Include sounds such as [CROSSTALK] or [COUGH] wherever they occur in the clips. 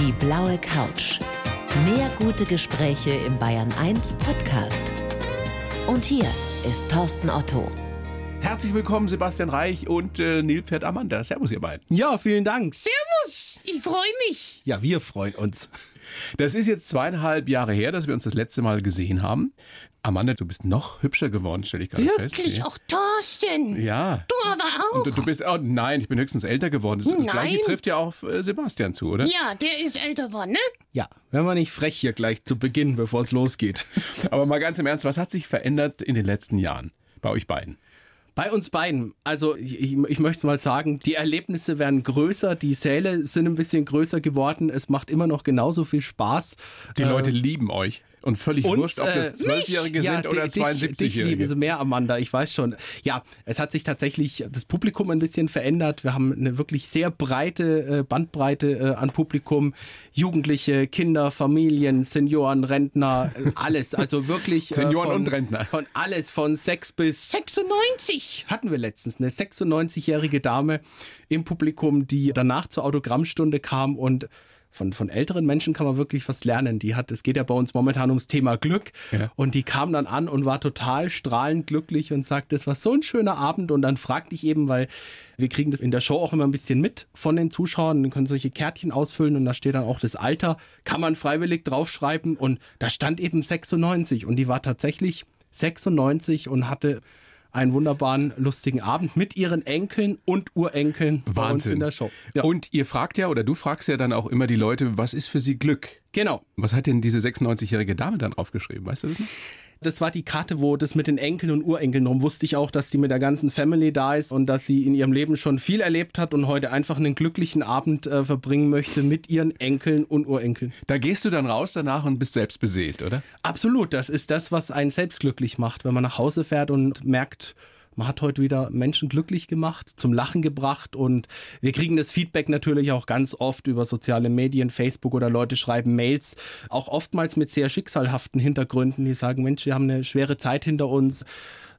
Die blaue Couch. Mehr gute Gespräche im Bayern 1 Podcast. Und hier ist Thorsten Otto. Herzlich willkommen, Sebastian Reich und äh, Nilpferd Amanda. Servus, ihr beiden. Ja, vielen Dank. Servus, ich freue mich. Ja, wir freuen uns. Das ist jetzt zweieinhalb Jahre her, dass wir uns das letzte Mal gesehen haben. Amanda, du bist noch hübscher geworden, stelle ich gerade fest. Wirklich, Ja. auch Thorsten. Ja. Du aber auch. Und du- du bist, oh nein, ich bin höchstens älter geworden. Das, das Nein. gleiche trifft ja auf äh, Sebastian zu, oder? ja, der ist älter geworden, ne? Ja, wenn wir nicht frech hier gleich zu Beginn, bevor es losgeht. Aber mal ganz im Ernst, was hat sich verändert in den letzten Jahren bei euch beiden? Bei uns beiden, also ich, ich, möchte mal sagen, die Erlebnisse werden größer, die Säle sind ein bisschen größer geworden, es macht immer noch genauso viel Spaß. Die Leute lieben euch. Und völlig uns, wurscht, ob das äh, Zwölfjährige sind oder di- dich- Dich lieben 72-Jährige. sie mehr, Amanda, ich weiß schon. Ja, es hat sich tatsächlich das Publikum ein bisschen verändert. Wir haben eine wirklich sehr breite äh, Bandbreite äh, an Publikum. Jugendliche, Kinder, Familien, Senioren, Rentner, äh, alles. Also wirklich. äh, Senioren von, und Rentner. Von alles, von sechs bis 96. hatten wir letztens eine 96-jährige Dame im Publikum, die danach zur Autogrammstunde kam und von, von älteren Menschen kann man wirklich was lernen. Die hat, es geht ja bei uns momentan ums Thema Glück. Ja. Und die kam dann an und war total strahlend glücklich und sagte, es war so ein schöner Abend. Und dann fragte ich eben, weil wir kriegen das in der Show auch immer ein bisschen mit von den Zuschauern, dann können solche Kärtchen ausfüllen und da steht dann auch das Alter, kann man freiwillig draufschreiben. Und da stand eben 96 und die war tatsächlich 96 und hatte einen wunderbaren, lustigen Abend mit ihren Enkeln und Urenkeln bei uns Wahnsinn. in der Show. Ja. Und ihr fragt ja, oder du fragst ja dann auch immer die Leute, was ist für sie Glück? genau. Was hat denn diese 96-jährige Dame dann aufgeschrieben? Weißt du das noch? Das war die Karte, wo das mit den Enkeln und Urenkeln drum wusste ich auch, dass die mit der ganzen Family da ist und dass sie in ihrem Leben schon viel erlebt hat und heute einfach einen glücklichen Abend äh, verbringen möchte mit ihren Enkeln und Urenkeln. Da gehst du dann raus danach und bist selbst beseelt, oder? Absolut, das ist das, was einen selbst glücklich macht, wenn man nach Hause fährt und merkt, man hat heute wieder Menschen glücklich gemacht, zum Lachen gebracht und wir kriegen das Feedback natürlich auch ganz oft über soziale Medien, Facebook oder Leute schreiben Mails, auch oftmals mit sehr schicksalhaften Hintergründen, die sagen, Mensch, wir haben eine schwere Zeit hinter uns.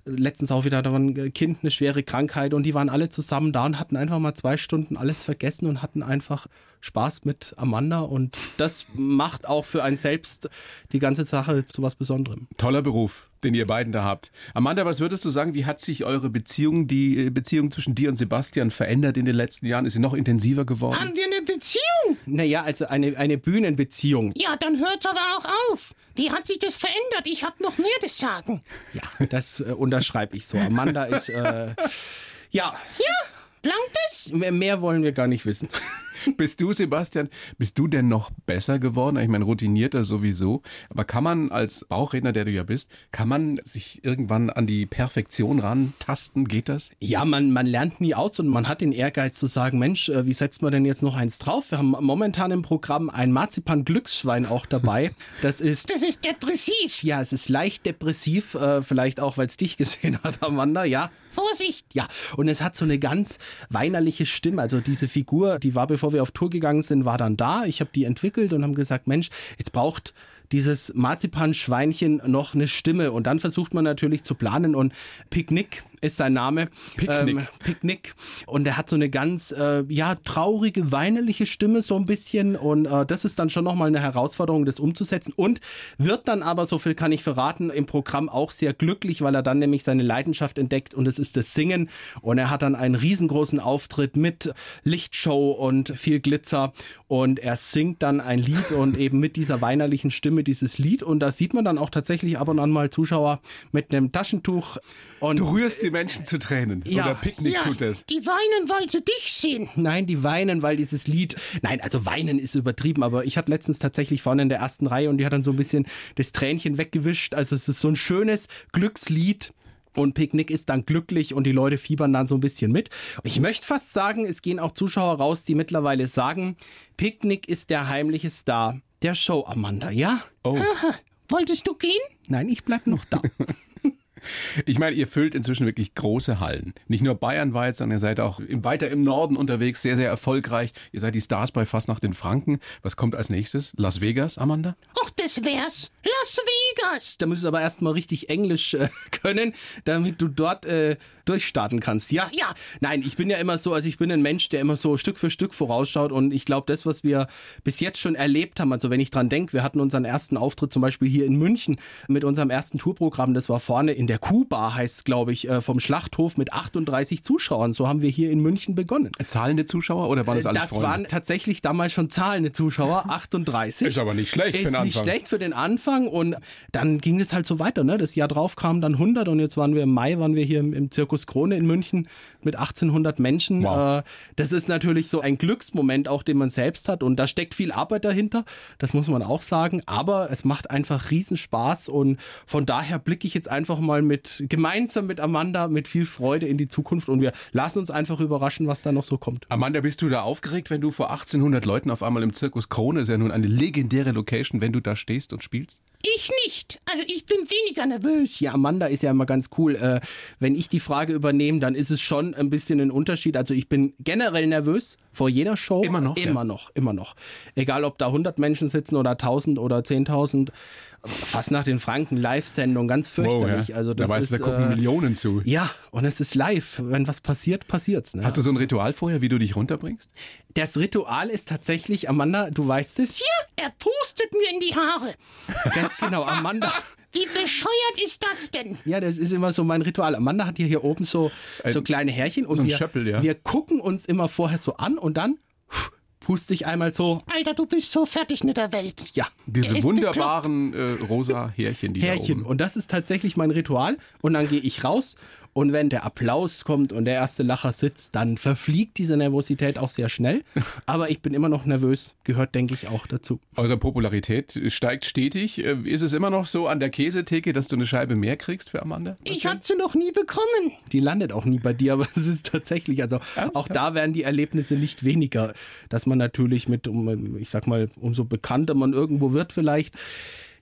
Letztens auch wieder da war ein Kind, eine schwere Krankheit und die waren alle zusammen da und hatten einfach mal zwei Stunden alles vergessen und hatten einfach Spaß mit Amanda und das macht auch für einen selbst die ganze Sache zu was Besonderem. Toller Beruf, den ihr beiden da habt. Amanda, was würdest du sagen, wie hat sich eure Beziehung, die äh, Beziehung zwischen dir und Sebastian verändert in den letzten Jahren? Ist sie noch intensiver geworden? Haben wir eine Beziehung? Naja, also eine, eine Bühnenbeziehung. Ja, dann hört's aber auch auf. Wie hat sich das verändert? Ich hab noch mehr das Sagen. Ja, das äh, unterschreibe ich so. Amanda ist, äh, ja, Langt es? mehr, mehr wollen wir gar nicht wissen. [LAUGHS] Bist du, Sebastian, bist du denn noch besser geworden? Ich meine, routinierter sowieso. Aber kann man als Bauchredner, der du ja bist, kann man sich irgendwann an die Perfektion rantasten? Geht das? Ja, man, man lernt nie aus und man hat den Ehrgeiz zu sagen, Mensch, äh, wie setzt man denn jetzt noch eins drauf? Wir haben momentan im Programm ein Marzipan-Glücksschwein auch dabei. [LAUGHS] Das ist Das ist depressiv. Ja, es ist leicht depressiv, äh, vielleicht auch, weil es dich gesehen hat, Amanda, ja. Vorsicht. Ja, und es hat so eine ganz weinerliche Stimme. Also diese Figur, die war, bevor wir auf Tour gegangen sind, war dann da. Ich habe die entwickelt und haben gesagt, Mensch, jetzt braucht dieses Marzipanschweinchen noch eine Stimme. Und dann versucht man natürlich zu planen und Picknick ist sein Name. Picknick. Ähm, Picknick. Und er hat so eine ganz, äh, ja, traurige, weinerliche Stimme so ein bisschen. Und äh, das ist dann schon nochmal eine Herausforderung, das umzusetzen. Und wird dann aber, so viel kann ich verraten, im Programm auch sehr glücklich, weil er dann nämlich seine Leidenschaft entdeckt und es ist das Singen. Und er hat dann einen riesengroßen Auftritt mit Lichtshow und viel Glitzer. Und er singt dann ein Lied und eben mit dieser weinerlichen Stimme dieses Lied. Und da sieht man dann auch tatsächlich ab und an mal Zuschauer mit einem Taschentuch. Und Du rührst die Menschen zu Tränen. Ja. Oder Picknick Ja, tut das. die weinen, weil sie dich sehen. Nein, die weinen, weil dieses Lied. Nein, also weinen ist übertrieben, aber ich hatte letztens tatsächlich vorne in der ersten Reihe und die hat dann so ein bisschen das Tränchen weggewischt. Also es ist so ein schönes Glückslied. Und Picknick ist dann glücklich und die Leute fiebern dann so ein bisschen mit. Ich möchte fast sagen, es gehen auch Zuschauer raus, die mittlerweile sagen, Picknick ist der heimliche Star der Show, Amanda, ja? Oh. Wolltest du gehen? Nein, ich bleib noch da. [LAUGHS] Ich meine, ihr füllt inzwischen wirklich große Hallen. Nicht nur bayernweit, sondern ihr seid auch weiter im Norden unterwegs, sehr, sehr erfolgreich. Ihr seid die Stars bei Fast nach den Franken. Was kommt als nächstes? Las Vegas, Amanda? Ach, das wär's. Las das? Da müsstest du aber erstmal richtig Englisch äh, [LAUGHS] können, damit du dort äh, durchstarten kannst. Ja, Ja. Nein, ich bin ja immer so, also ich bin ein Mensch, der immer so Stück für Stück vorausschaut und ich glaube, das, was wir bis jetzt schon erlebt haben, also wenn ich dran denke, wir hatten unseren ersten Auftritt zum Beispiel hier in München mit unserem ersten Tourprogramm, das war vorne in der Kuhbar, heißt es, glaube ich, äh, vom Schlachthof mit 38 Zuschauern. So haben wir hier in München begonnen. Zahlende Zuschauer oder waren das alles Äh, Das Freunde? waren tatsächlich damals schon zahlende Zuschauer, [LAUGHS] 38. Ist aber nicht schlecht für Ist den nicht Anfang. schlecht für den Anfang und dann ging es halt so weiter. Ne? Das Jahr drauf kamen dann 100 und jetzt waren wir im Mai, waren wir hier im, im Zirkus Krone in München mit 1800 Menschen. Wow. Äh, das ist natürlich so ein Glücksmoment auch, den man selbst hat und da steckt viel Arbeit dahinter, das muss man auch sagen, aber es macht einfach Riesenspaß und von daher blicke ich jetzt einfach mal mit, gemeinsam mit Amanda, mit viel Freude in die Zukunft und wir lassen uns einfach überraschen, was da noch so kommt. Amanda, bist du da aufgeregt, wenn du vor 1800 Leuten auf einmal im Zirkus Krone, ist ja nun eine legendäre Location, wenn du da stehst und spielst? Ich nicht. Also ich bin weniger nervös. Ja, Amanda ist ja immer ganz cool. Äh, wenn ich die Frage übernehme, dann ist es schon ein bisschen ein Unterschied. Also ich bin generell nervös vor jeder Show. Immer noch, Immer ja. noch, immer noch. Egal, ob da 100 Menschen sitzen oder 1000 oder 10.000. Fast nach den Franken Live-Sendung, ganz fürchterlich. ja. Also das da weißt du, ist, da gucken äh, Millionen zu. Ja, und es ist live. Wenn was passiert, passiert's. Ne? Hast du so ein Ritual vorher, wie du dich runterbringst? das Ritual ist tatsächlich, Amanda, du weißt es. Hier, er pustet mir in die Haare. Ganz genau, Amanda. [LAUGHS] Wie bescheuert ist das denn? Ja, das ist immer so mein Ritual. Amanda hat hier, hier oben so, so Ein- kleine Härchen und so ein wir, Schöppel, ja. wir gucken uns immer vorher so an und dann puste ich einmal so, Alter, du bist so fertig mit der Welt. ja, Diese wunderbaren äh, rosa Härchen, die da Härchen. oben. Und das ist tatsächlich mein Ritual. Und dann gehe ich raus und wenn der Applaus kommt und der erste Lacher sitzt, dann verfliegt diese Nervosität auch sehr schnell. [LAUGHS] Aber ich bin immer noch nervös, gehört, denke ich, auch dazu. Eure Popularität steigt stetig. Äh, Ist es immer noch so an der Käsetheke, dass du eine Scheibe mehr kriegst für Amanda? Ich hab sie noch nie bekommen. Die landet auch nie bei dir, aber [LAUGHS] es ist tatsächlich, also auch da werden die Erlebnisse nicht weniger, dass man natürlich mit, um, ich sag mal, umso bekannter man irgendwo wird vielleicht,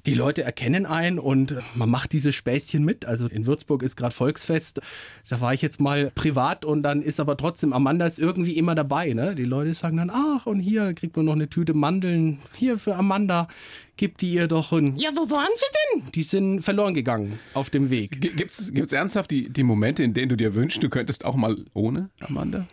die Leute erkennen einen und man macht diese Späßchen mit. Also in Würzburg ist gerade Volksfest. Da war ich jetzt mal privat und dann ist aber trotzdem Amanda ist irgendwie immer dabei. Ne? Die Leute sagen dann, ach und hier kriegt man noch eine Tüte Mandeln. Hier für Amanda, gibt die ihr doch. Und Ja, wo waren sie denn? die sind verloren gegangen auf dem Weg. G- Gibt's, gibt's ernsthaft die, die Momente, in denen du dir wünschst, du könntest auch mal ohne Amanda?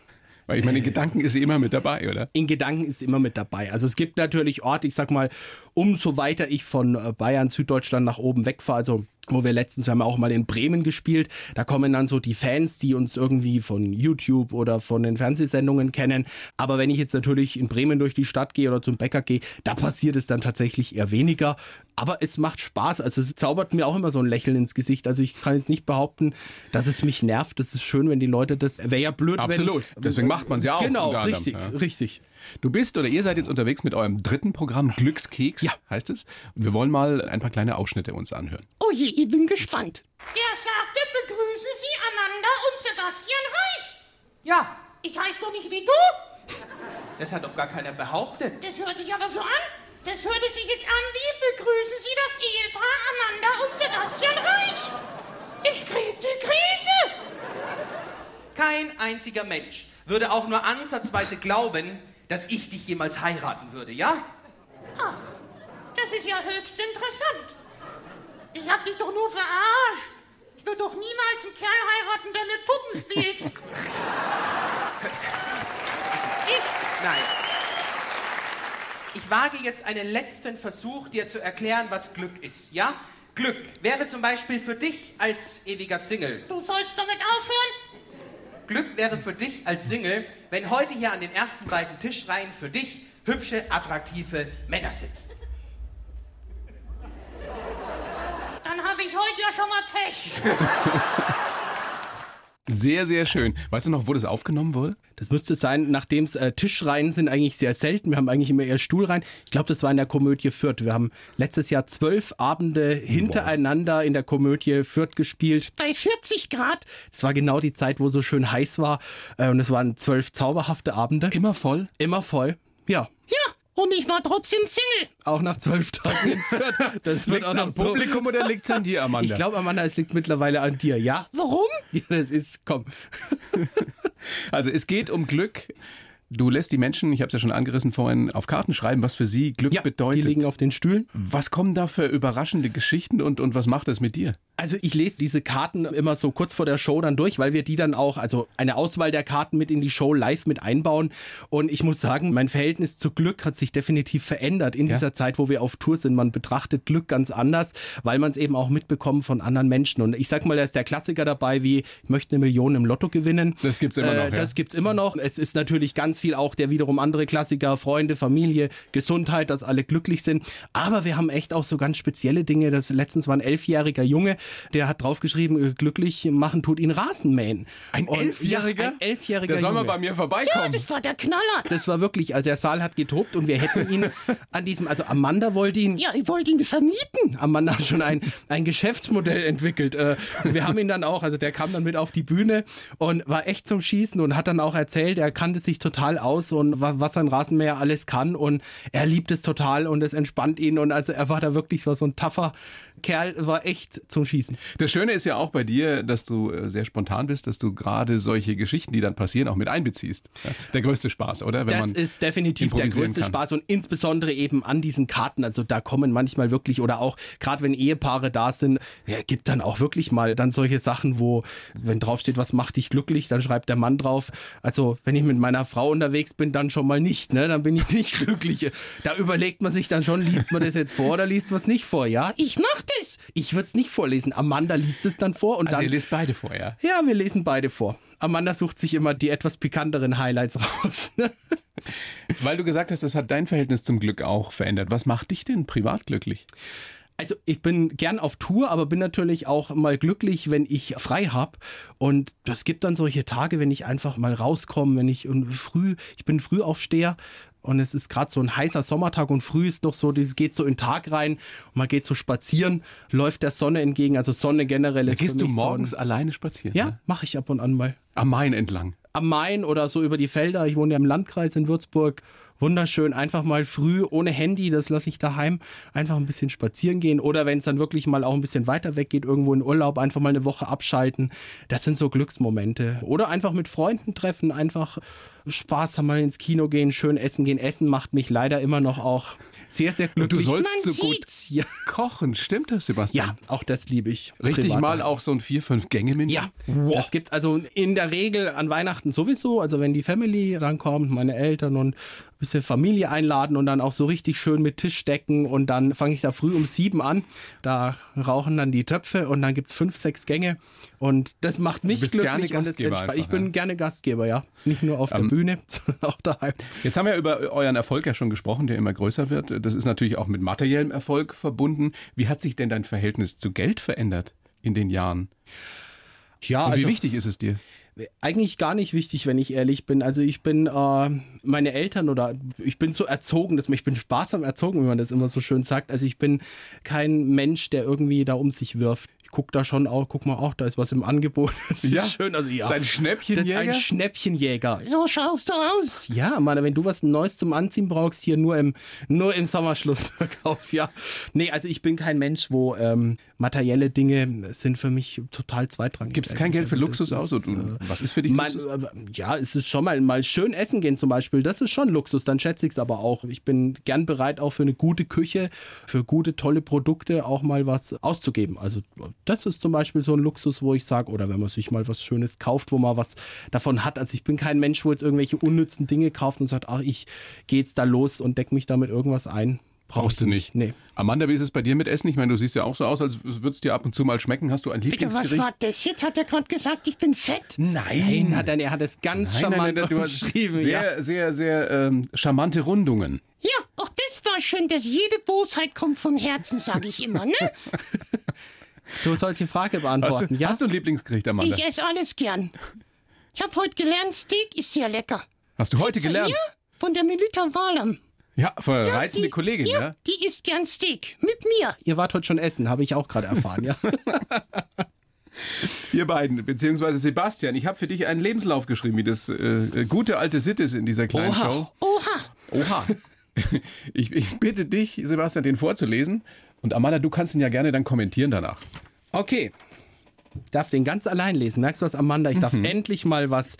Weil ich meine, in Gedanken ist sie immer mit dabei, oder? in Gedanken ist immer mit dabei. Also es gibt natürlich Orte, ich sag mal, umso weiter ich von äh, Bayern, Süddeutschland nach oben wegfahre, also wo wir letztens, wir haben auch mal in Bremen gespielt, da kommen dann so die Fans, die uns irgendwie von YouTube oder von den Fernsehsendungen kennen. Aber wenn ich jetzt natürlich in Bremen durch die Stadt gehe oder zum Bäcker gehe, da passiert es dann tatsächlich eher weniger. Aber es macht Spaß. Also es zaubert mir auch immer so ein Lächeln ins Gesicht. Also ich kann jetzt nicht behaupten, dass es mich nervt. Das ist schön, wenn die Leute das, wäre ja blöd, Absolut. wenn... Deswegen macht man's ja auch, Genau, richtig, ja. richtig. Du bist oder ihr seid jetzt unterwegs mit eurem dritten Programm Glückskeks, Ja. heißt es. Und wir wollen mal ein paar kleine Ausschnitte uns anhören. Oh je, ich bin gespannt. Er sagte, begrüßen Sie Amanda und Sebastian Reich. Ja, Ich heiße doch nicht wie du. das hat doch gar keiner behauptet. Das hört sich aber so an. Das hörte sich jetzt an wie begrüßen Sie das Ehepaar Amanda und Sebastian Reich. Ich krieg die Krise. Kein einziger Mensch würde auch nur ansatzweise glauben, dass ich dich jemals heiraten würde, ja? Ach, das ist ja höchst interessant. Ich hab dich doch nur verarscht. Ich würde doch niemals einen Kerl heiraten, der mit Puppen spielt. [LAUGHS] Ich, Nein. Ich wage jetzt einen letzten Versuch, dir zu erklären, was Glück ist, ja? Glück wäre zum Beispiel für dich als ewiger Single. du sollst damit aufhören? Glück wäre für dich als Single, wenn heute hier an den ersten beiden Tischreihen für dich hübsche, attraktive Männer sitzen. Dann habe ich heute ja schon mal Pech. [LAUGHS] Sehr, sehr schön. Weißt du noch, wo das aufgenommen wurde? Das müsste sein, nachdem es äh, Tischreihen sind eigentlich sehr selten. Wir haben eigentlich immer eher Stuhlreihen. Ich glaube, das war in der Komödie Fürth. Wir haben letztes Jahr zwölf Abende hintereinander in der Komödie Fürth gespielt. Bei 40 Grad. Das war genau die Zeit, wo so schön heiß war. Äh, und es waren zwölf zauberhafte Abende. Immer voll. Immer voll. Ja. Ja, und ich war trotzdem Single. Auch nach zwölf Tagen in Fürth. Das wird Liegt's auch noch am so. Publikum oder [LAUGHS] liegt's an dir, Amanda? Ich glaube, Amanda, es liegt mittlerweile an dir, ja? Warum? Ja, das ist, komm. [LAUGHS] Also es geht um Glück. Du lässt die Menschen, ich habe es ja schon angerissen vorhin, auf Karten schreiben, was für sie Glück Ja, bedeutet. die liegen auf den Stühlen. was kommen da für überraschende Geschichten und, und was macht das mit dir? Also ich lese diese Karten immer so kurz vor der Show dann durch, weil wir die dann auch, also eine Auswahl der Karten mit in die Show live mit einbauen. Und ich muss sagen, mein Verhältnis zu Glück hat sich definitiv verändert in dieser Zeit, wo wir auf Tour sind. Man betrachtet Glück ganz anders, weil man es eben auch mitbekommt von anderen Menschen. Und ich sag mal, da ist der Klassiker dabei, wie ich möchte eine Million im Lotto gewinnen. Das gibt's immer noch, ja. Das gibt's immer noch. Es ist natürlich ganz viel auch der wiederum andere Klassiker, Freunde, Familie, Gesundheit, dass alle glücklich sind. Aber wir haben echt auch so ganz spezielle Dinge. Das letztens war ein elfjähriger Junge, der hat draufgeschrieben, äh, glücklich machen tut ihn Rasenmähen. Ein Und- Elfjähriger? Ja, ein elfjähriger Der soll mal Junge. bei mir vorbeikommen. Das war der Knaller. Das war wirklich, also der Saal hat getobt und wir hätten ihn an diesem, also Amanda wollte ihn Ja, ich wollte ihn vermieten. Amanda hat schon ein, ein Geschäftsmodell entwickelt. Äh, und wir haben ihn dann auch, also der kam dann mit auf die Bühne und war echt zum Schießen und hat dann auch erzählt, er kannte sich total aus und wa- was ein Rasenmäher alles kann und er liebt es total und es entspannt ihn und also er war da wirklich so, so ein taffer Kerl, war echt zum Schießen. Das Schöne ist ja auch bei dir, dass du äh, sehr spontan bist, dass du gerade solche Geschichten, die dann passieren, auch mit einbeziehst. Der größte Spaß, oder? Wenn das ist definitiv der größte kann. Spaß und insbesondere eben an diesen Karten. Also da kommen manchmal wirklich oder auch gerade wenn Ehepaare da sind, ja, gibt dann auch wirklich mal dann solche Sachen, wo wenn draufsteht, was macht dich glücklich, dann schreibt der Mann drauf. Also wenn ich mit meiner Frau unterwegs bin, dann schon mal nicht, ne? Dann bin ich [LAUGHS] nicht glücklich. Da überlegt man sich dann schon, liest man das jetzt vor oder liest man es nicht vor, ja? Ich mach das. Ich würde es nicht vorlesen. Amanda liest es dann vor und Also dann ihr lest beide vor, ja? ja, wir lesen beide vor. Amanda sucht sich immer die etwas pikanteren Highlights [LAUGHS] raus. Weil du gesagt hast, das hat dein Verhältnis zum Glück auch verändert. Was macht dich denn privat glücklich? Also ich bin gern auf Tour, aber bin natürlich auch mal glücklich, wenn ich frei hab. Und es gibt dann solche Tage, wenn ich einfach mal rauskomme, wenn ich früh, ich bin Frühaufsteher und es ist gerade so ein heißer Sommertag und früh ist noch so, das geht so in den Tag rein und man geht so spazieren, läuft der Sonne entgegen, also Sonne generell Da ist für gehst du morgens So alleine spazieren? ja, ne? mache ich ab und an mal. Am Main entlang. Am Main oder so über die Felder. Ich wohne ja im Landkreis in Würzburg. Wunderschön, einfach mal früh ohne Handy, das lasse ich daheim, einfach ein bisschen spazieren gehen. Oder wenn es dann wirklich mal auch ein bisschen weiter weg geht, irgendwo in Urlaub, einfach mal eine Woche abschalten. Das sind so Glücksmomente. Oder einfach mit Freunden treffen, einfach Spaß haben, mal ins Kino gehen, schön essen gehen. Essen macht mich leider immer noch auch sehr, sehr Du glücklich. sollst Man so gut ja, kochen, stimmt das, Sebastian? ja, auch das liebe ich. Richtig Privat mal auch so ein vier, fünf Gänge-Menü? Ja, das gibt's also in der Regel an Weihnachten sowieso. Also wenn die Family rankommt, meine Eltern und bisschen Familie einladen und dann auch so richtig schön mit Tisch decken und dann fange ich da früh um sieben an. Da rauchen dann die Töpfe und dann gibt's fünf, sechs Gänge und das macht mich bist glücklich. gerne Gastgeber einfach, ich bin ja. gerne Gastgeber, ja. Nicht nur auf der Bühne, [LAUGHS] sondern auch daheim. Jetzt haben wir über euren Erfolg ja schon gesprochen, der immer größer wird. Das ist natürlich auch mit materiellem Erfolg verbunden. Wie hat sich denn dein Verhältnis zu Geld verändert in den Jahren? Ja, Und wie wichtig ist es dir? Eigentlich gar nicht wichtig, wenn ich ehrlich bin. Also ich bin äh, meine Eltern oder ich bin so erzogen, dass ich bin sparsam erzogen, wie man das immer so schön sagt. Also ich bin kein Mensch, der irgendwie da um sich wirft. Ich guck da schon auch, guck mal auch, da ist was im Angebot. [LAUGHS] Das ist Ja. schön. Also ja, Ist ein das ist Schnäppchenjäger? ein Schnäppchenjäger. So schaust du aus. Ja, Mann, wenn du was Neues zum Anziehen brauchst, hier nur im, nur im Sommerschlussverkauf, [LAUGHS] ja. Nee, also ich bin kein Mensch, wo ähm, materielle Dinge sind für mich total zweitrangig. Gibt es kein Geld für Also Luxus aus? du, was ist für dich Mal, Luxus? äh, ja, es ist schon mal, mal schön essen gehen zum Beispiel. Das ist schon Luxus, dann schätze ich es aber auch. Ich bin gern bereit, auch für eine gute Küche, für gute, tolle Produkte auch mal was auszugeben. Also das ist zum Beispiel so ein Luxus, wo ich sage, oder wenn man sich mal was Schönes kauft, wo man was davon hat. Also ich bin kein Mensch, wo jetzt irgendwelche unnützen Dinge kauft und sagt, ach, ich gehe jetzt da los und deck mich damit irgendwas ein. Brauch Brauchst du nicht. Nee. Amanda, wie ist es bei dir mit Essen? Ich meine, du siehst ja auch so aus, als würde es dir ab und zu mal schmecken. Hast du ein Bitte, was Lieblingsgericht? war das? Jetzt hat er gerade gesagt, ich bin fett. Nein, hat er, er hat es ganz Nein, nein, charmant nein, hast beschrieben. sehr, ja. sehr, sehr ähm, charmante Rundungen. Ja, auch das war schön, dass jede Bosheit kommt von Herzen, sage ich immer, ne? [LAUGHS] Du sollst die Frage Hast beantworten. du, ja? hast du ein Lieblingsgericht, Amanda? Ich esse alles gern. Ich habe heute gelernt, Steak ist sehr lecker. Hast du heute gelernt? Ja, von der Melita Wahlam. Ja, von einer reizende die, Kollegin, ja? ja? Die isst gern Steak. Mit mir. Ihr wart heute schon essen, habe ich auch gerade erfahren, ja. [LAUGHS] Ihr beiden, beziehungsweise Sebastian, ich habe für dich einen Lebenslauf geschrieben, wie das äh, gute alte Sitte ist in dieser kleinen Oha. Show. Oha. Oha. Ich, ich bitte dich, Sebastian, den vorzulesen. Und Amanda, du kannst ihn ja gerne dann kommentieren danach. Okay. Ich darf den ganz allein lesen. Merkst du was, Amanda? Ich darf endlich mal was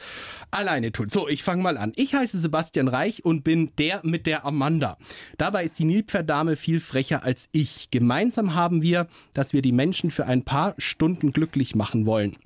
alleine tun. So, ich fange mal an. Ich heiße Sebastian Reich und bin der mit der Amanda. Dabei ist die Nilpferdame viel frecher als ich. Gemeinsam haben wir, dass wir die Menschen für ein paar Stunden glücklich machen wollen.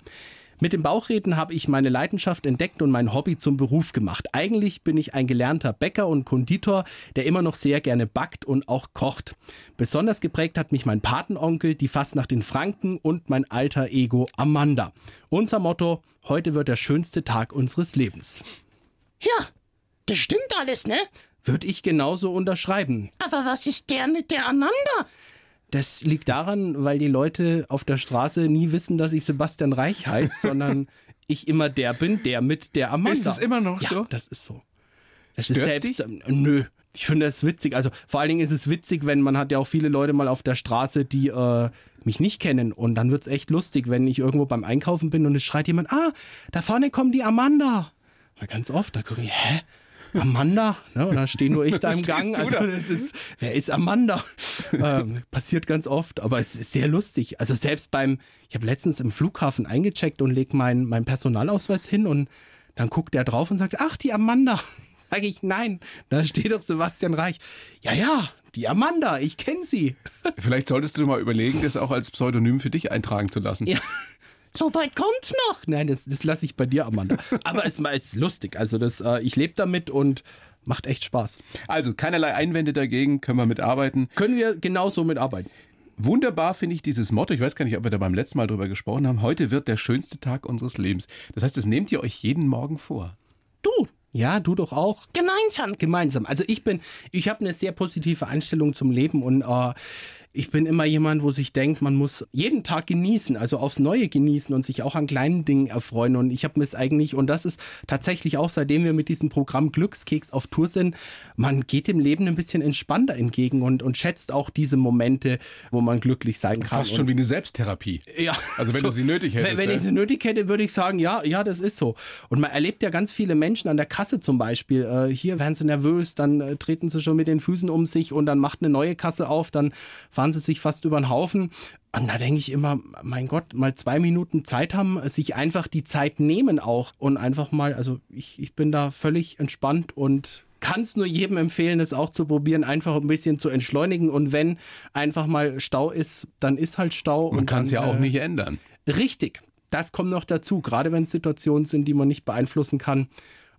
Mit dem Bauchreden habe ich meine Leidenschaft entdeckt und mein Hobby zum Beruf gemacht. Eigentlich bin ich ein gelernter Bäcker und Konditor, der immer noch sehr gerne backt und auch kocht. Besonders geprägt hat mich mein Patenonkel, die fast nach den Franken und mein alter Ego Amanda. Unser Motto, heute wird der schönste Tag unseres Lebens. Ja, das stimmt alles, ne? Würde ich genauso unterschreiben. Aber was ist der mit der Amanda? Das liegt daran, weil die Leute auf der Straße nie wissen, dass ich Sebastian Reich heiße, [LAUGHS] sondern ich immer der bin, der mit der Amanda. Ist das immer noch ja, so? das ist so. Das Stört's ist selbst, ähm, nö. Ich finde das witzig. Also vor allen Dingen ist es witzig, wenn man hat ja auch viele Leute mal auf der Straße, die äh, mich nicht kennen. Und dann wird's echt lustig, wenn ich irgendwo beim Einkaufen bin und es schreit jemand, ah, da vorne kommt die Amanda. Mal ganz oft, da gucke ich, hä? Amanda, ne? Und dann stehe nur ich da im [LAUGHS] Gang. Also da? das ist, wer ist Amanda? ähm, passiert ganz oft, aber es ist sehr lustig. Also selbst beim, ich habe letztens im Flughafen eingecheckt und leg meinen mein Personalausweis hin und dann guckt der drauf und sagt, ach, die Amanda. [LAUGHS] Sage ich, nein, da steht doch Sebastian Reich. Ja, ja, die Amanda, ich kenne sie. Vielleicht solltest du mal überlegen, das auch als Pseudonym für dich eintragen zu lassen. Ja. So weit kommt's noch. Nein, das, das lasse ich bei dir, Amanda. [LAUGHS] Aber es ist lustig. Also das, äh, ich lebe damit und macht echt Spaß. Also keinerlei Einwände dagegen, können wir mitarbeiten. Können wir genauso mitarbeiten. Wunderbar finde ich dieses Motto. Ich weiß gar nicht, ob wir da beim letzten Mal drüber gesprochen haben. Heute wird der schönste Tag unseres Lebens. Das heißt, das nehmt ihr euch jeden Morgen vor. Du. Ja, du doch auch. Gemeinsam. Gemeinsam. Also ich bin, ich habe eine sehr positive Einstellung zum Leben und äh, ich bin immer jemand, wo sich denkt, man muss jeden Tag genießen, also aufs Neue genießen und sich auch an kleinen Dingen erfreuen. Und ich habe mir es eigentlich, und das ist tatsächlich auch, seitdem wir mit diesem Programm Glückskeks auf Tour sind, man geht dem Leben ein bisschen entspannter entgegen und, und schätzt auch diese Momente, wo man glücklich sein kann. Fast und, schon wie eine Selbsttherapie. ja. Also wenn du sie nötig hättest, Wenn, wenn ich sie nötig hätte, würde ich sagen, ja, ja, das ist so. Und man erlebt ja ganz viele Menschen an der Kasse zum Beispiel. Äh, hier werden sie nervös, dann äh, treten sie schon mit den Füßen um sich und dann macht eine neue Kasse auf, dann fahren sie sich fast über den Haufen. Und da denke ich immer, mein Gott, mal zwei Minuten Zeit haben, sich einfach die Zeit nehmen auch und einfach mal, also ich, ich bin da völlig entspannt und kann es nur jedem empfehlen, das auch zu probieren, einfach ein bisschen zu entschleunigen. Und wenn einfach mal Stau ist, dann ist halt Stau. Man und kann es ja auch äh, nicht ändern. Richtig. Das kommt noch dazu, gerade wenn es Situationen sind, die man nicht beeinflussen kann.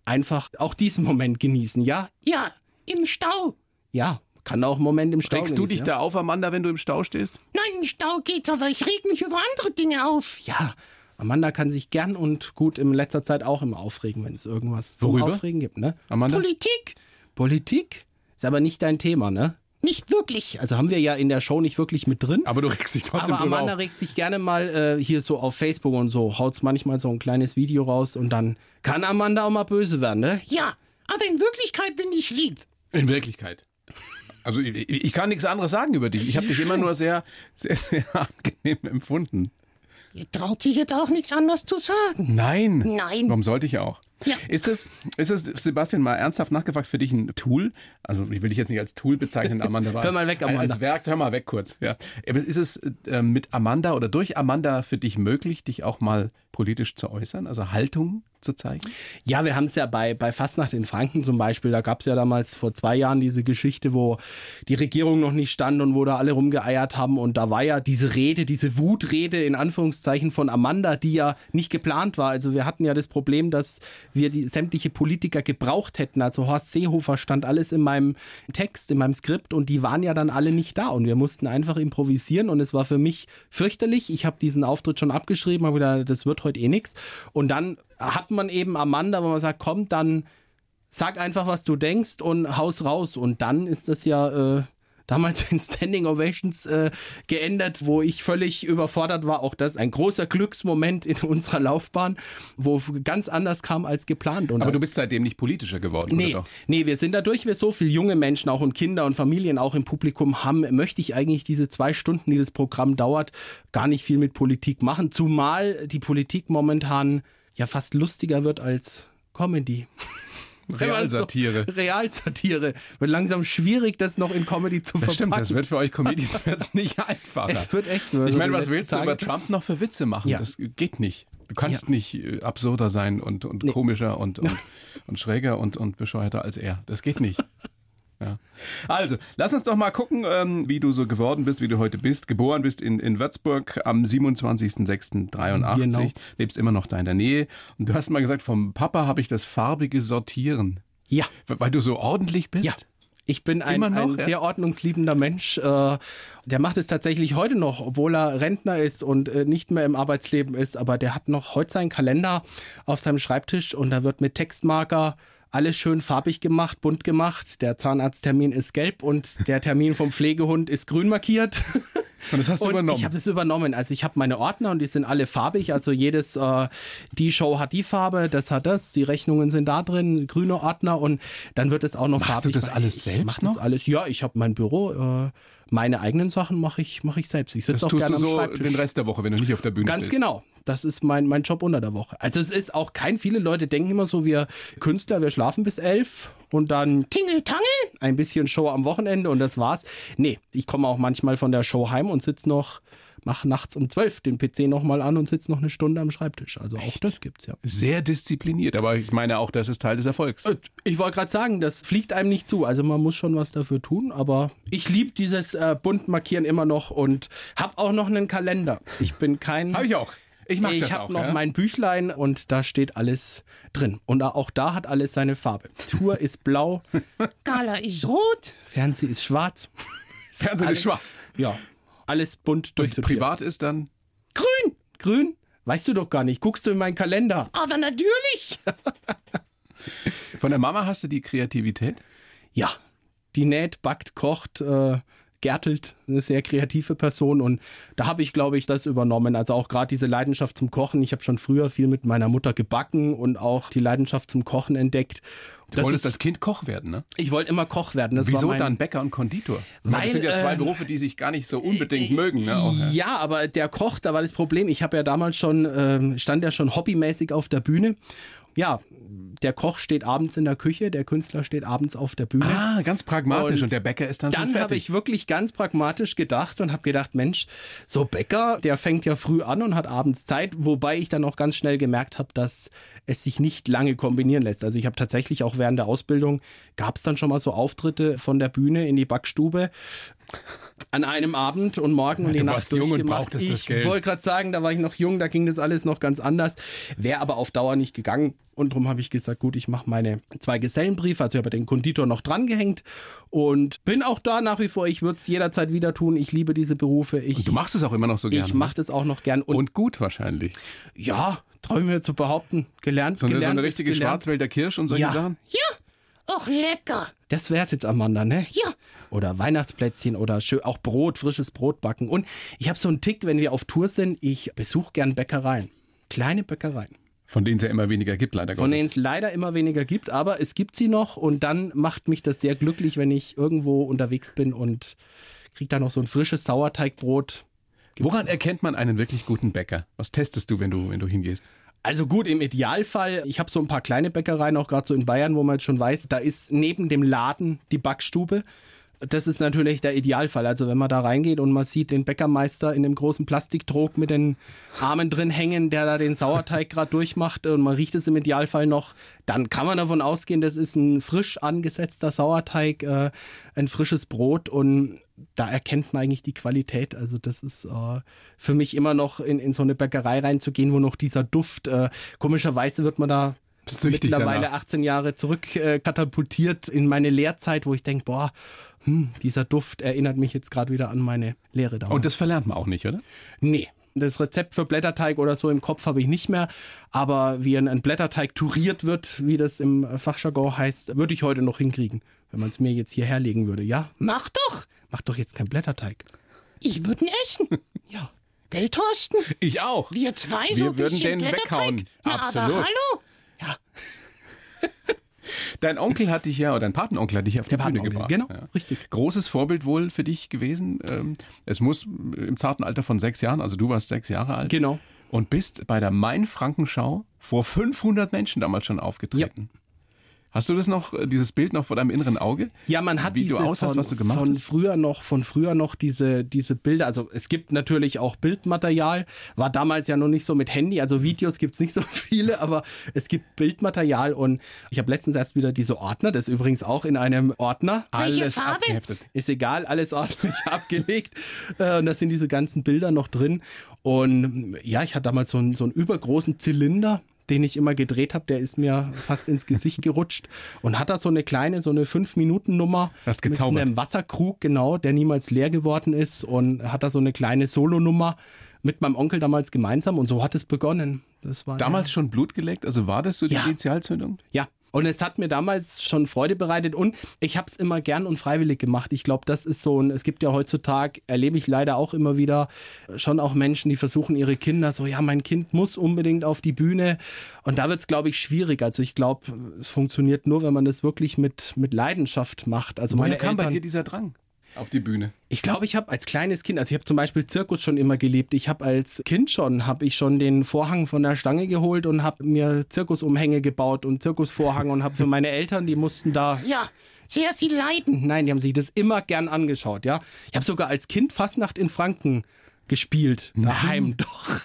Einfach auch diesen Moment genießen. Ja, Ja, im Stau. ja, kann auch einen Moment im Stau Regst du dich ja? da auf, Amanda, wenn du im Stau stehst? Nein, im Stau geht's, aber ich reg mich über andere Dinge auf. Ja, Amanda kann sich gern und gut in letzter Zeit auch immer aufregen, wenn es irgendwas zum Worüber? Aufregen gibt, ne? Amanda? Politik? Politik ist aber nicht dein Thema, ne? Nicht wirklich. Also haben wir ja in der Show nicht wirklich mit drin. Aber du regst dich trotzdem Aber Amanda auf. regt sich gerne mal äh, hier so auf Facebook und so, haut's manchmal so ein kleines Video raus und dann kann Amanda auch mal böse werden, ne? Ja, aber in Wirklichkeit bin ich lieb. In Wirklichkeit. Also ich, ich kann nichts anderes sagen über dich. Ich habe dich immer nur sehr, sehr, sehr [LAUGHS] angenehm empfunden. Ihr traut sich jetzt auch nichts anderes zu sagen. Nein. Nein. Warum sollte ich auch? Ja. Ist das, ist das, Sebastian, mal ernsthaft nachgefragt, für dich ein Tool? Also ich will dich jetzt nicht als Tool bezeichnen, [LAUGHS] Amanda war. Hör mal weg, Amanda. Als Werk, hör mal weg kurz. Ja. Ist es äh, mit Amanda oder durch Amanda für dich möglich, dich auch mal politisch zu äußern, also Haltung zu zeigen? Ja, wir haben es ja bei, bei Fastnacht in Franken zum Beispiel, da gab es ja damals vor zwei Jahren diese Geschichte, wo die Regierung noch nicht stand und wo da alle rumgeeiert haben und da war ja diese Rede, diese Wutrede in Anführungszeichen von Amanda, die ja nicht geplant war. Also wir hatten ja das Problem, dass wir die sämtliche Politiker gebraucht hätten. Also Horst Seehofer stand alles in meinem Text, in meinem Skript und die waren ja dann alle nicht da und wir mussten einfach improvisieren und es war für mich fürchterlich. Ich habe diesen Auftritt schon abgeschrieben, habe gedacht, das wird heute eh nichts. Und dann hat man eben Amanda, wo man sagt, komm, dann sag einfach, was du denkst und haus raus. Und dann ist das ja äh, damals [LAUGHS] in Standing Ovations äh, geändert, wo ich völlig überfordert war. Auch das ein großer Glücksmoment in unserer Laufbahn, wo ganz anders kam als geplant. Und Aber du bist seitdem nicht politischer geworden, Nee, oder doch? nee, wir sind dadurch, wir so viele junge Menschen auch und Kinder und Familien auch im Publikum haben, möchte ich eigentlich diese zwei Stunden, die das Programm dauert, gar nicht viel mit Politik machen. Zumal die Politik momentan ja fast lustiger wird als Comedy. So- Realsatire. Realsatire. Wird langsam schwierig, das noch in Comedy zu Das verpacken. stimmt, das wird für euch Comedians [LAUGHS] wird's nicht einfacher. Es wird echt. ich meine, die was willst du Tage- über Trump noch für Witze machen? Ja. Das geht nicht. Du kannst Ja. nicht äh, absurder sein und, und komischer und, und, [LAUGHS] und schräger und, und bescheuerter als er. Das geht nicht. Ja. Also, lass uns doch mal gucken, ähm, wie du so geworden bist, wie du heute bist. Geboren bist in, in Würzburg am 27.06.83. Genau. Lebst immer noch da in der Nähe. Und du hast mal gesagt, vom Papa habe ich das farbige Sortieren. Ja. Weil du so ordentlich bist? Ja. Ich bin ein, Immer noch, ein ja? sehr ordnungsliebender Mensch. Äh, der macht es tatsächlich heute noch, obwohl er Rentner ist und äh, nicht mehr im Arbeitsleben ist. Aber der hat noch heute seinen Kalender auf seinem Schreibtisch und da wird mit Textmarker alles schön farbig gemacht, bunt gemacht. Der Zahnarzttermin ist gelb und der Termin vom Pflegehund ist grün markiert. Und das hast du Und übernommen. Ich habe das übernommen. Also ich habe meine Ordner und die sind alle farbig. Also jedes, äh, die Show hat die Farbe, das hat das. Die Rechnungen sind da drin, grüne Ordner und dann wird es auch noch Machst farbig. du das alles ich selbst mach noch? Das alles. Ja, ich habe mein Büro. Äh, meine eigenen Sachen mache ich, mache ich selbst. Ich das sitze auch tust gerne du am so Schreibtisch. den Rest der Woche, wenn du nicht auf der Bühne Ganz stehst. genau. Das ist mein, mein Job unter der Woche. Also es ist auch kein, viele Leute denken immer so, wir Künstler, wir schlafen bis elf und dann Tingeltangel? ein bisschen Show am Wochenende und das war's. Nee, ich komme auch manchmal von der Show heim und sitze noch, mach nachts um zwölf den PC nochmal an und sitze noch eine Stunde am Schreibtisch. Also auch das gibt's ja. Sehr diszipliniert, aber ich meine auch, das ist Teil des Erfolgs. Ich wollte gerade sagen, das fliegt einem nicht zu. Also man muss schon was dafür tun, aber ich liebe dieses äh, bunt markieren immer noch und habe auch noch einen Kalender. Ich bin kein Habe ich auch. Ich mag das ich habe noch ja? mein Büchlein und da steht alles drin. Und auch da hat alles seine Farbe. Tour ist blau, [LAUGHS] Gala ist rot. Fernseh ist schwarz. [LAUGHS] Fernsehen ist alles- schwarz. Ja, alles bunt durchsortiert. Privat ist dann. Grün. Grün? Weißt du doch gar nicht. Guckst du in meinen Kalender? Aber natürlich. Von der Mama hast du die Kreativität? Ja. Die näht, backt, kocht, äh, gärtelt. Eine sehr kreative Person. Und da habe ich, glaube ich, das übernommen. Also auch gerade diese Leidenschaft zum Kochen. Ich habe schon früher viel mit meiner Mutter gebacken und auch die Leidenschaft zum Kochen entdeckt. Du Das wolltest ist, als Kind Koch werden, ne? ich wollte immer Koch werden. Das Wieso mein, dann Bäcker und Konditor? Weil, das sind ja zwei äh, Berufe, die sich gar nicht so unbedingt mögen. Ne? Auch, ja. Ja, aber der Koch, da war das Problem. Ich habe ja damals schon, ähm, stand ja schon hobbymäßig auf der Bühne. Ja, der Koch steht abends in der Küche, der Künstler steht abends auf der Bühne. Ah, ganz pragmatisch. Und, Und der Bäcker ist dann, schon Dann fertig. habe ich wirklich ganz pragmatisch gedacht und habe gedacht, Mensch, so Bäcker, der fängt ja früh an und hat abends Zeit, wobei ich dann auch ganz schnell gemerkt habe, dass es sich nicht lange kombinieren lässt. Also ich habe tatsächlich auch während der Ausbildung, gab es dann schon mal so Auftritte von der Bühne in die Backstube an einem Abend und morgen und die du Nacht warst jung und brauchtest das ich Geld. wollte gerade sagen, da war ich noch jung, da ging das alles noch ganz anders. Wäre aber auf Dauer nicht gegangen. Und darum habe ich gesagt, gut, ich mache meine zwei Gesellenbriefe, also ich habe den Konditor noch drangehängt und bin auch da nach wie vor. Ich würde es jederzeit wieder tun. Ich liebe diese Berufe. Ich, Du machst es auch immer noch so gerne. ich mache das auch noch gern. Und, Und gut wahrscheinlich. ja, traue mir zu behaupten, gelernt, So eine, so gelernt eine richtige gelernt. Schwarzwälder Kirsch und solche Ja. Sachen. Ja. Och, lecker. Das wär's jetzt, Amanda, ne? Ja. Oder Weihnachtsplätzchen oder schön, auch Brot, frisches Brot backen. Und ich habe so einen Tick, wenn wir auf Tour sind, ich besuche gern Bäckereien. Kleine Bäckereien. Von denen es ja immer weniger gibt, leider Von denen es leider immer weniger gibt, aber es gibt sie noch und dann macht mich das sehr glücklich, wenn ich irgendwo unterwegs bin und krieg da noch so ein frisches Sauerteigbrot. Gibt's Woran erkennt man einen wirklich guten Bäcker? Was testest du, wenn du, wenn du hingehst? Also gut, im Idealfall, ich habe so ein paar kleine Bäckereien, auch gerade so in Bayern, wo man jetzt schon weiß, da ist neben dem Laden die Backstube. Das ist natürlich der Idealfall. Also wenn man da reingeht und man sieht den Bäckermeister in dem großen Plastiktrog mit den Armen drin hängen, der da den Sauerteig gerade durchmacht und man riecht es im Idealfall noch, dann kann man davon ausgehen, das ist ein frisch angesetzter Sauerteig, äh, ein frisches Brot und da erkennt man eigentlich die Qualität. Also das ist äh, für mich immer noch in, in so eine Bäckerei reinzugehen, wo noch dieser Duft, äh, komischerweise wird man da süchtig mittlerweile danach. 18 Jahre zurück äh, katapultiert in meine Lehrzeit, wo ich denke, boah, hm, dieser Duft erinnert mich jetzt gerade wieder an meine Lehre damals. Und das verlernt man auch nicht, oder? nee. Das Rezept für Blätterteig oder so im Kopf habe ich nicht mehr, aber wie ein, Blätterteig touriert wird, wie das im Fachjargon heißt, würde ich heute noch hinkriegen, wenn man es mir jetzt hierher legen würde. Ja, Mach doch. mach doch jetzt kein Blätterteig. Ich würde ihn essen. [LAUGHS] Ja. Gell, Thorsten? Ich auch. Wir zwei Wir so ein würden den Blätterteig? weghauen. Na, Absolut. aber hallo? Dein Onkel hat dich ja, oder dein Patenonkel hat dich auf die Bühne gebracht. genau, Ja. richtig. Großes Vorbild wohl für dich gewesen. Ähm, Es muss im zarten Alter von sechs Jahren, also du warst sechs Jahre alt. Genau. Und bist bei der Main-Frankenschau vor 500 Menschen damals schon aufgetreten. Hast du das noch, dieses Bild noch vor deinem inneren Auge? Ja, man hat Wie diese du aussahst, von, was du gemacht von hast? früher noch, von früher noch diese, diese Bilder. Also es gibt natürlich auch Bildmaterial. War damals ja noch nicht so mit Handy. Also Videos gibt's nicht so [LAUGHS] viele, aber es gibt Bildmaterial und ich habe letztens erst wieder diese Ordner. Das ist übrigens auch in einem Ordner. Alles Farbe? abgeheftet. Ist egal, alles ordentlich [LAUGHS] abgelegt. Äh, Und da sind diese ganzen Bilder noch drin. Und ja, ich hatte damals so einen, so einen übergroßen Zylinder, den ich immer gedreht habe. Der ist mir fast ins Gesicht [LAUGHS] gerutscht. Und hat da so eine kleine, so eine 5-Minuten-Nummer. Hast gezaubert. Mit einem Wasserkrug, genau, der niemals leer geworden ist. Und hat da so eine kleine Solonummer mit meinem Onkel damals gemeinsam. Und so hat es begonnen. War Damals schon Blut geleckt? Also war das so die Ja. Initialzündung? ja. Und es hat mir damals schon Freude bereitet und ich habe es immer gern und freiwillig gemacht. Ich glaube, das ist so ein, es gibt ja heutzutage, erlebe ich leider auch immer wieder, schon auch Menschen, die versuchen ihre Kinder so, ja, mein Kind muss unbedingt auf die Bühne. Und da wird es, glaube ich, schwierig. Also ich glaube, es funktioniert nur, wenn man das wirklich mit, mit Leidenschaft macht. Also Woher meine kam bei Eltern, dir dieser Drang auf die Bühne? ich glaube, ich habe als kleines Kind, also ich habe zum Beispiel Zirkus schon immer geliebt. Ich habe als Kind schon, habe ich schon den Vorhang von der Stange geholt und habe mir Zirkusumhänge gebaut und Zirkusvorhang und habe für meine Eltern, die mussten da Ja, sehr viel leiden. Nein, die haben sich das immer gern angeschaut, ja. Ich habe sogar als Kind Fastnacht in Franken gespielt. Daheim doch.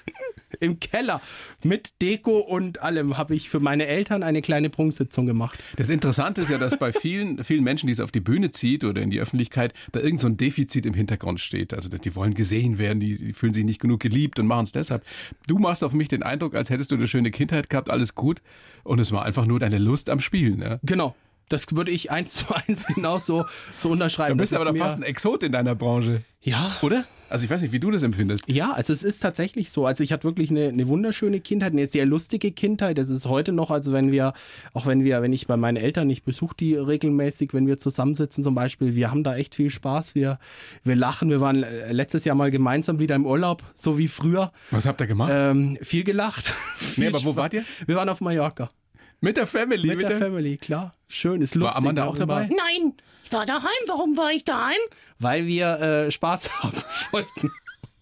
Im Keller. Mit Deko und allem habe ich für meine Eltern eine kleine Prunksitzung gemacht. Das Interessante ist ja, dass bei vielen, vielen Menschen, die es auf die Bühne zieht oder in die Öffentlichkeit, da irgend so ein Defizit im Hintergrund steht. Also die wollen gesehen werden, die, die fühlen sich nicht genug geliebt und machen es deshalb. Du machst auf mich den Eindruck, als hättest du eine schöne Kindheit gehabt, alles gut. Und es war einfach nur deine Lust am Spielen. Ja? Genau. Das würde ich eins zu eins [LAUGHS] genauso so Du unterschreiben. bist Das aber mir- fast ein Exot in deiner Branche. Ja, Oder? Also ich weiß nicht, wie du das empfindest. Ja, also es ist tatsächlich so. Also ich hatte wirklich eine, eine wunderschöne Kindheit, eine sehr lustige Kindheit. Das ist heute noch, also wenn wir, auch wenn wir, wenn ich bei meinen Eltern, ich besuche die regelmäßig, wenn wir zusammensitzen zum Beispiel, wir haben da echt viel Spaß. Wir, wir lachen. Wir waren äh, letztes Jahr mal gemeinsam wieder im Urlaub, so wie früher. Was habt ihr gemacht? Ähm, viel gelacht. [LAUGHS] nee, Viel aber wo wart ihr? Wir waren auf Mallorca. Mit der Family. Mit der Family, klar. Schön, ist lustig. War Amanda auch immer, dabei? Nein, ich war daheim. Warum war ich daheim? Weil wir äh, Spaß [LAUGHS] haben wollten.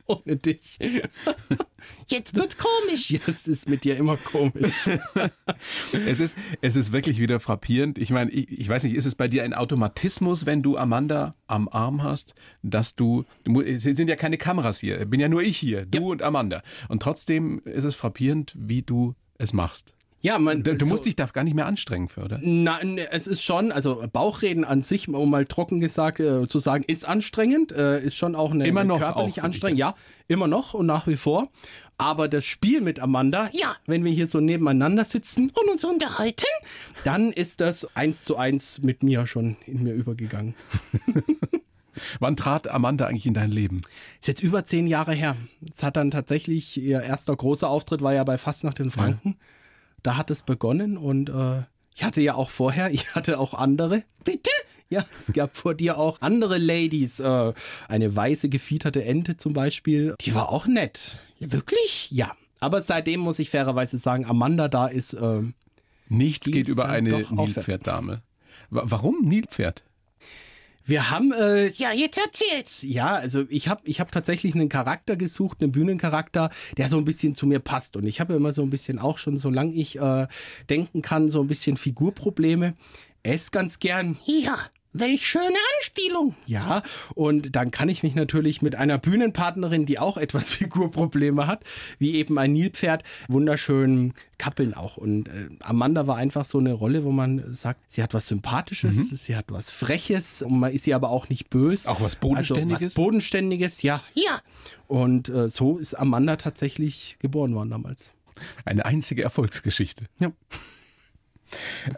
Ohne dich. [LAUGHS] Jetzt wird's komisch. Ja, es ist mit dir immer komisch. [LAUGHS] Es ist, es ist wirklich wieder frappierend. Ich meine, ich, ich weiß nicht, ist es bei dir ein Automatismus, wenn du Amanda am Arm hast, dass du, es sind ja keine Kameras hier, bin ja nur ich hier, du und Amanda. Und trotzdem ist es frappierend, wie du es machst. Ja, man, Du, du so- musst dich da gar nicht mehr anstrengen für, oder? Nein, es ist schon, also Bauchreden an sich, um mal trocken gesagt äh, zu sagen, ist anstrengend, äh, ist schon auch eine, Immer eine noch körperlich auch anstrengend. Ja, immer noch und nach wie vor. Aber das Spiel mit Amanda, Ja. wenn wir hier so nebeneinander sitzen, Und uns unterhalten? dann ist das eins zu eins mit mir schon in mir übergegangen. [LAUGHS] [LAUGHS] Wann trat Amanda eigentlich in dein Leben? Ist jetzt über zehn Jahre her. Es hat dann tatsächlich, ihr erster großer Auftritt war ja bei Fastnacht in Franken. Da hat es begonnen und äh, ich hatte ja auch vorher, [LAUGHS] ich hatte auch andere. Bitte? Ja, es gab vor dir auch andere Ladies. Äh, eine weiße gefiederte Ente zum Beispiel. Die war auch nett. Ja, wirklich? Ja. Aber seitdem muss ich fairerweise sagen, Amanda da ist. Äh, Nichts geht über eine. Nilpferddame. Wa- Warum Nilpferd? Wir haben äh, Ja, jetzt erzähl's. Ja, also ich habe ich hab tatsächlich einen Charakter gesucht, einen Bühnencharakter, der so ein bisschen zu mir passt. Und ich habe immer so ein bisschen auch schon, solange ich äh, denken kann, so ein bisschen Figurprobleme. Ess ganz gern, Ja, welch schöne Anspielung. ja. Und dann kann ich mich natürlich mit einer Bühnenpartnerin, die auch etwas [LAUGHS] Figurprobleme hat, wie eben ein Nilpferd, wunderschön kappeln auch. Und äh, Amanda war einfach so eine Rolle, wo man sagt, sie hat was Sympathisches, sie hat was Freches, und man ist sie aber auch nicht böse. Auch was Also Bodenständiges? was Bodenständiges, ja. Ja, Und äh, so ist Amanda tatsächlich geboren worden damals. Eine einzige Erfolgsgeschichte. Ja.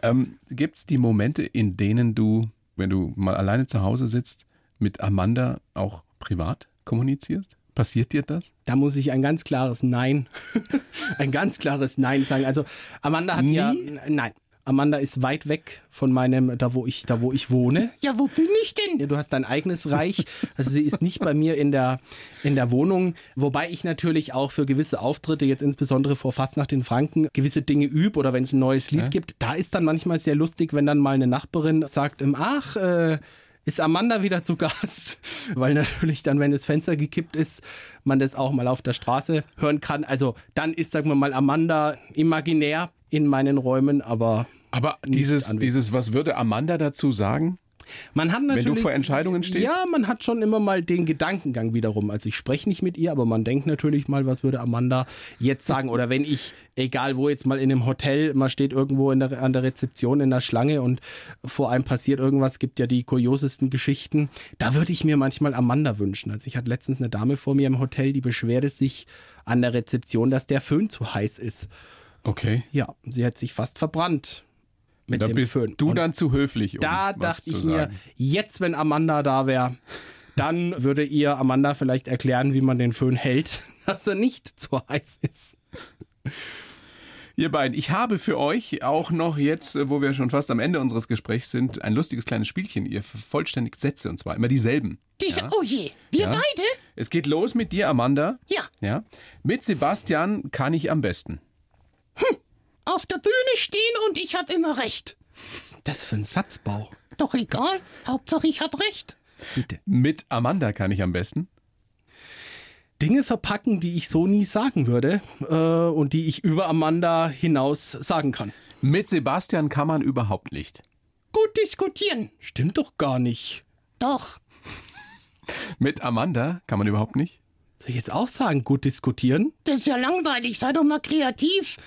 Ähm, Gibt es die Momente, in denen du, wenn du mal alleine zu Hause sitzt, mit Amanda auch privat kommunizierst? Passiert dir das? Da muss ich ein ganz klares Nein, [LAUGHS] ein ganz klares Nein sagen. Also Amanda hat ja, nein, Amanda ist weit weg von meinem, da wo ich, da wo ich wohne. [LAUGHS] ja, wo bin ich denn? Ja, du hast dein eigenes Reich. Also sie ist nicht bei mir in der, in der Wohnung. Wobei ich natürlich auch für gewisse Auftritte, jetzt insbesondere vor Fastnacht in Franken, gewisse Dinge übe oder wenn es ein neues Lied gibt. Da ist dann manchmal sehr lustig, wenn dann mal eine Nachbarin sagt, ähm, ach, äh, ist Amanda wieder zu Gast? [LAUGHS] Weil natürlich dann, wenn das Fenster gekippt ist, man das auch mal auf der Straße hören kann. Also dann ist, sagen wir mal, Amanda imaginär in meinen Räumen, aber Aber dieses, dieses, was würde Amanda dazu sagen? Man hat natürlich, du vor Entscheidungen stehst? Ja, man hat schon immer mal den Gedankengang wiederum. Also ich spreche nicht mit ihr, aber man denkt natürlich mal, was würde Amanda jetzt sagen? Oder wenn ich, egal wo jetzt mal in einem Hotel, man steht irgendwo in der, an der Rezeption in der Schlange und vor einem passiert irgendwas, gibt ja die kuriosesten Geschichten. Da würde ich mir manchmal Amanda wünschen. Also ich hatte letztens eine Dame vor mir im Hotel, die beschwerte sich an der Rezeption, dass der Föhn zu heiß ist. Okay. Ja, sie hat sich fast verbrannt mit Da dem bist Föhn. du Und dann zu höflich, um da was dachte zu ich mir, sagen. jetzt, wenn Amanda da wäre, dann würde ihr Amanda vielleicht erklären, wie man den Föhn hält, [LAUGHS] dass er nicht zu heiß ist. Ihr beiden, ich habe für euch auch noch jetzt, äh, wo wir schon fast am Ende unseres Gesprächs sind, ein lustiges kleines Spielchen. Ihr vervollständigt Sätze und zwar immer dieselben. Diese, oh je, wir Ja. beide? Es geht los mit dir, Amanda. Ja. Ja. Mit Sebastian kann ich am besten. Auf der Bühne stehen und ich hab immer recht. Das für ein Satzbau. Doch egal, Hauptsache ich hab recht. Bitte. Mit Amanda kann ich am besten. Dinge verpacken, die ich so nie sagen würde äh, und die ich über Amanda hinaus sagen kann. Mit Sebastian kann man überhaupt nicht. Gut diskutieren. Stimmt doch gar nicht. Doch. Mit Amanda kann man überhaupt nicht. Soll ich jetzt auch sagen, gut diskutieren? Das ist ja langweilig, sei doch mal kreativ.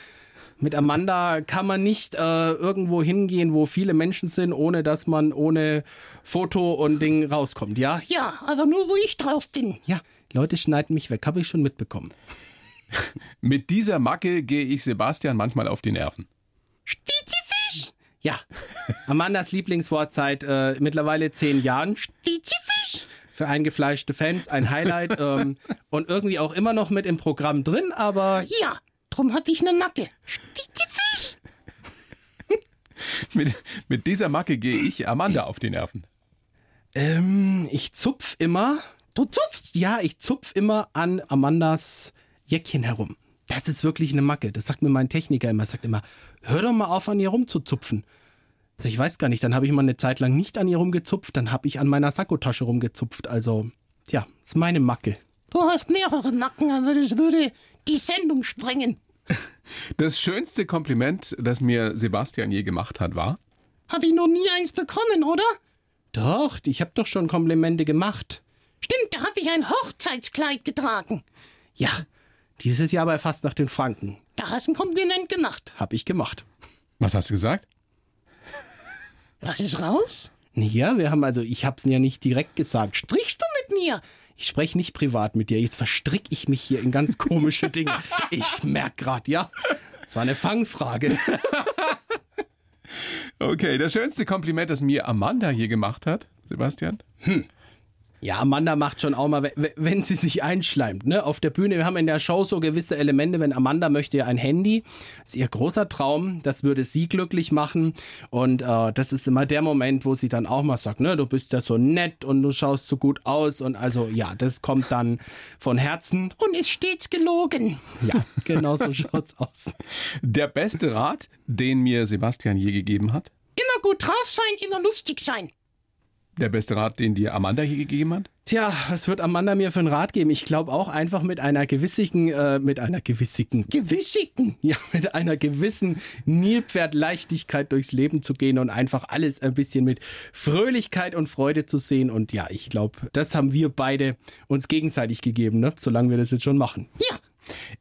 Mit Amanda kann man nicht äh, irgendwo hingehen, wo viele Menschen sind, ohne dass man ohne Foto und Ding rauskommt, ja? Ja, aber nur wo ich drauf bin. Ja, Leute schneiden mich weg, habe ich schon mitbekommen. [LAUGHS] Mit dieser Macke gehe ich Sebastian manchmal auf die Nerven. Stizifisch, Ja, Amandas Lieblingswort seit äh, mittlerweile zehn Jahren. Stizifisch. Für eingefleischte Fans ein Highlight ähm, und irgendwie auch immer noch mit im Programm drin, aber Ja, drum hatte ich ne Macke. Stizifisch. [LAUGHS] Mit, mit dieser Macke gehe ich Amanda auf die Nerven. ähm, ich zupf immer. Du zupfst? Ja, ich zupf immer an Amandas Jäckchen herum. Das ist wirklich eine Macke. Das sagt mir mein Techniker immer. Er sagt immer, hör doch mal auf, an ihr rumzuzupfen. Sag Ich weiß gar nicht, dann habe ich mal eine Zeit lang nicht an ihr rumgezupft, dann habe ich an meiner Sakkotasche rumgezupft. Also, tja, ist meine Macke. Du hast mehrere Nacken, aber das würde die Sendung sprengen. Das schönste Kompliment, das mir Sebastian je gemacht hat, war, Hatte ich noch nie eins bekommen, oder? Doch, ich habe doch schon Komplimente gemacht. Stimmt, da hatte ich ein Hochzeitskleid getragen. Ja, dieses Jahr bei Fast nach den Franken. Da hast du ein Kompliment gemacht. Hab ich gemacht. was hast du gesagt? Lass es raus. Ja, wir haben also, ich hab's ja nicht direkt gesagt. Sprichst du mit mir? Ich spreche nicht privat mit dir. Jetzt verstrick ich mich hier in ganz komische [LAUGHS] Dinge. Ich merk grad, ja. Das war eine Fangfrage. [LAUGHS] Okay, das schönste Kompliment, das mir Amanda hier gemacht hat, Sebastian. Ja, Amanda macht schon auch mal, we- wenn sie sich einschleimt, ne? Auf der Bühne, wir haben in der Show so gewisse Elemente, wenn Amanda möchte ja ein Handy, das ist ihr großer Traum, das würde sie glücklich machen und äh, das ist immer der Moment, wo sie dann auch mal sagt, ne, du bist ja so nett und du schaust so gut aus und also ja, das kommt dann von Herzen. Und ist stets gelogen. Ja, [LAUGHS] genau so schaut's aus. Der beste Rat, den mir Sebastian je gegeben hat. Immer gut drauf sein, immer lustig sein. Der beste Rat, den dir Amanda hier gegeben hat. Tja, was wird Amanda mir für einen Rat geben? Ich glaube auch einfach mit einer gewissigen, äh, mit einer gewissigen, Gewissigen. [LAUGHS] ja, mit einer gewissen Nilpferdleichtigkeit durchs Leben zu gehen und einfach alles ein bisschen mit Fröhlichkeit und Freude zu sehen. Und ja, ich glaube, das haben wir beide uns gegenseitig gegeben, ne? solange wir das jetzt schon machen. Ja,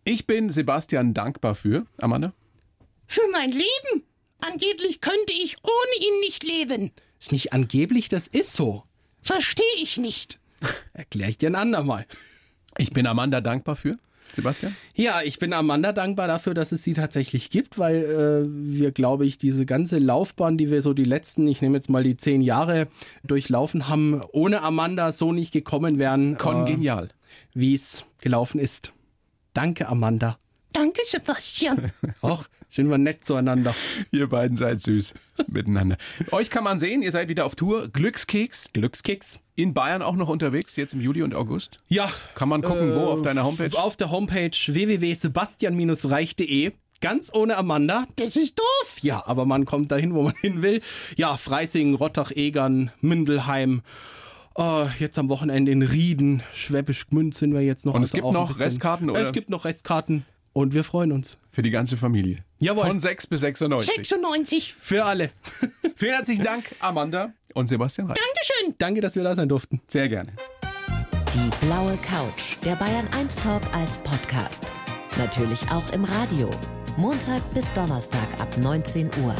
Ich bin Sebastian dankbar für, Amanda. für mein Leben. Angeblich könnte ich ohne ihn nicht leben. Ist nicht angeblich, das ist so. Verstehe ich nicht. Erkläre ich dir ein andermal. Ich bin Amanda dankbar für, Sebastian. Ja, ich bin Amanda dankbar dafür, dass es sie tatsächlich gibt, weil äh, wir, glaube ich, diese ganze Laufbahn, die wir so die letzten, ich nehme jetzt mal die zehn Jahre durchlaufen haben, ohne Amanda so nicht gekommen wären, äh, Kongenial. wie es gelaufen ist. Danke, Amanda. Danke, Sebastian. Och, sind wir nett zueinander. Ihr beiden seid süß [LAUGHS] miteinander. Euch kann man sehen, ihr seid wieder auf Tour. Glückskeks. Glückskeks. In Bayern auch noch unterwegs, jetzt im Juli und August. Ja. Kann man gucken, wo auf deiner Homepage? Auf der Homepage www.sebastian-reich.de. Ganz ohne Amanda. Das ist doof. Ja, aber man kommt dahin, wo man hin will. Ja, Freising, Rottach, Egern, Mindelheim. Äh, jetzt am Wochenende in Rieden, Schwäbisch Gmünd sind wir jetzt noch. Und es also gibt noch Restkarten, oder? Es gibt noch Restkarten. Und wir freuen uns. Für die ganze Familie. Jawohl. Von 6 bis 96. 96. Für alle. [LAUGHS] Vielen herzlichen Dank, Amanda und Sebastian Reich. Dankeschön. Danke, dass wir da sein durften. Sehr gerne. Die blaue Couch, der Bayern 1 Talk als Podcast. Natürlich auch im Radio. Montag bis Donnerstag ab 19 Uhr.